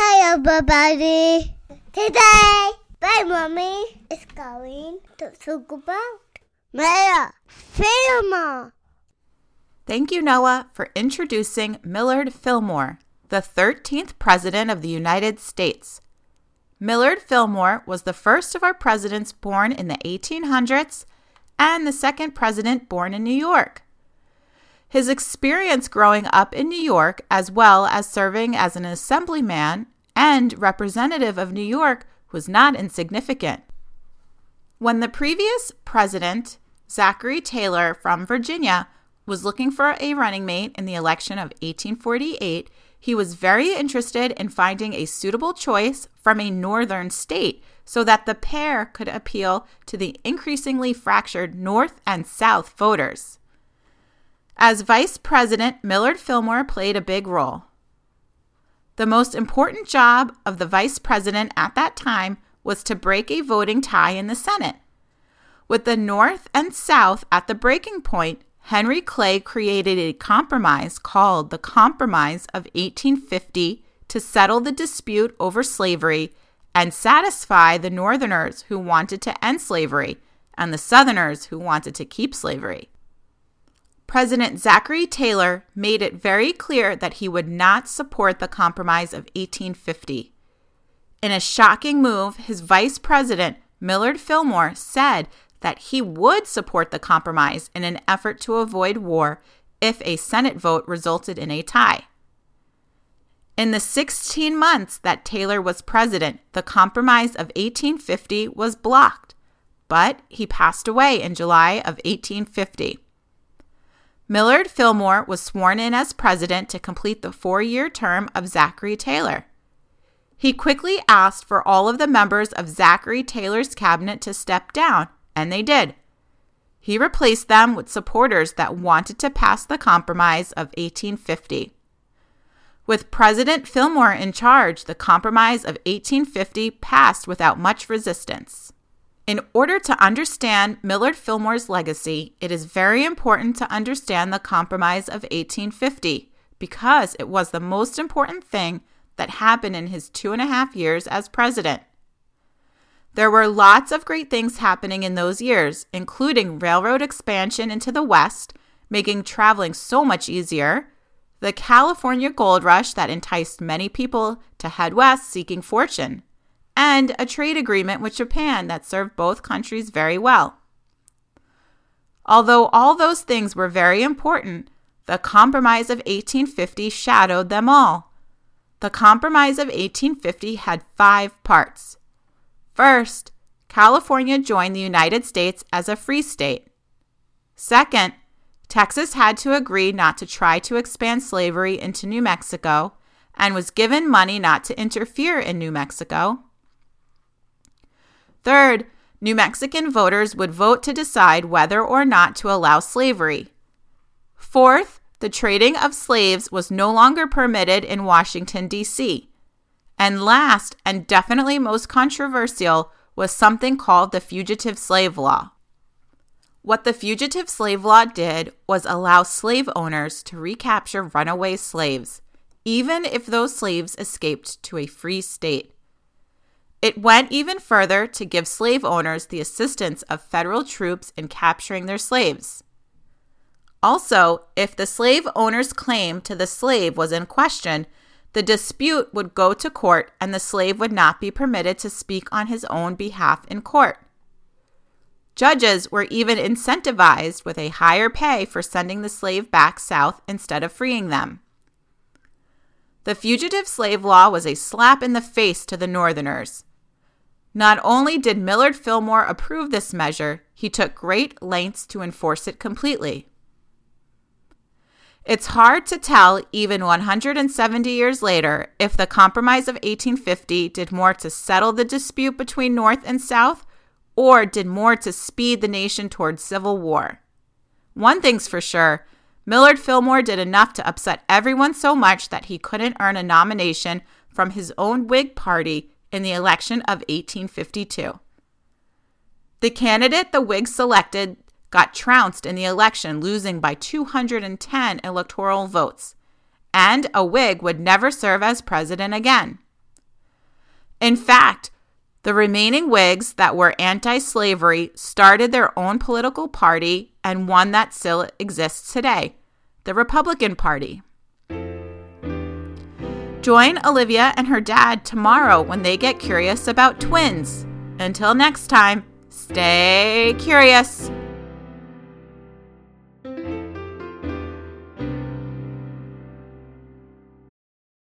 Hi, everybody. Today, my mommy is going to talk about Mayor Fillmore. Thank you, Noah, for introducing Millard Fillmore, the 13th President of the United States. Millard Fillmore was the first of our presidents born in the 1800s and the second president born in New York. His experience growing up in New York, as well as serving as an assemblyman and representative of New York, was not insignificant. When the previous president, Zachary Taylor from Virginia, was looking for a running mate in the election of 1848, he was very interested in finding a suitable choice from a northern state so that the pair could appeal to the increasingly fractured North and South voters. As vice president, Millard Fillmore played a big role. The most important job of the vice president at that time was to break a voting tie in the Senate. With the North and South at the breaking point, Henry Clay created a compromise called the Compromise of 1850 to settle the dispute over slavery and satisfy the Northerners who wanted to end slavery and the Southerners who wanted to keep slavery. President Zachary Taylor made it very clear that he would not support the Compromise of 1850. In a shocking move, his vice president, Millard Fillmore, said that he would support the compromise in an effort to avoid war if a Senate vote resulted in a tie. In the 16 months that Taylor was president, the Compromise of 1850 was blocked, but he passed away in July of 1850. Millard Fillmore was sworn in as president to complete the four year term of Zachary Taylor. He quickly asked for all of the members of Zachary Taylor's cabinet to step down and they did. He replaced them with supporters that wanted to pass the Compromise of 1850. With President Fillmore in charge, the Compromise of 1850 passed without much resistance. In order to understand Millard Fillmore's legacy, it is very important to understand the Compromise of 1850 because it was the most important thing that happened in his two and a half years as president. There were lots of great things happening in those years, including railroad expansion into the West, making traveling so much easier, the California gold rush that enticed many people to head west seeking fortune, and a trade agreement with Japan that served both countries very well. Although all those things were very important, the Compromise of 1850 shadowed them all. The Compromise of 1850 had five parts. First, California joined the United States as a free state. Second, Texas had to agree not to try to expand slavery into New Mexico and was given money not to interfere in New Mexico. Third, New Mexican voters would vote to decide whether or not to allow slavery. Fourth, the trading of slaves was no longer permitted in Washington, D.C. And last, and definitely most controversial, was something called the Fugitive Slave Law. What the Fugitive Slave Law did was allow slave owners to recapture runaway slaves, even if those slaves escaped to a free state. It went even further to give slave owners the assistance of federal troops in capturing their slaves. Also, if the slave owner's claim to the slave was in question, the dispute would go to court and the slave would not be permitted to speak on his own behalf in court. Judges were even incentivized with a higher pay for sending the slave back south instead of freeing them. The fugitive slave law was a slap in the face to the Northerners. Not only did Millard Fillmore approve this measure, he took great lengths to enforce it completely. It's hard to tell, even 170 years later, if the Compromise of 1850 did more to settle the dispute between North and South or did more to speed the nation towards civil war. One thing's for sure Millard Fillmore did enough to upset everyone so much that he couldn't earn a nomination from his own Whig Party in the election of 1852. The candidate the Whigs selected got trounced in the election, losing by 210 electoral votes, and a Whig would never serve as president again. In fact, the remaining Whigs that were anti slavery started their own political party and one that still exists today the Republican Party. Join Olivia and her dad tomorrow when they get curious about twins. Until next time, stay curious.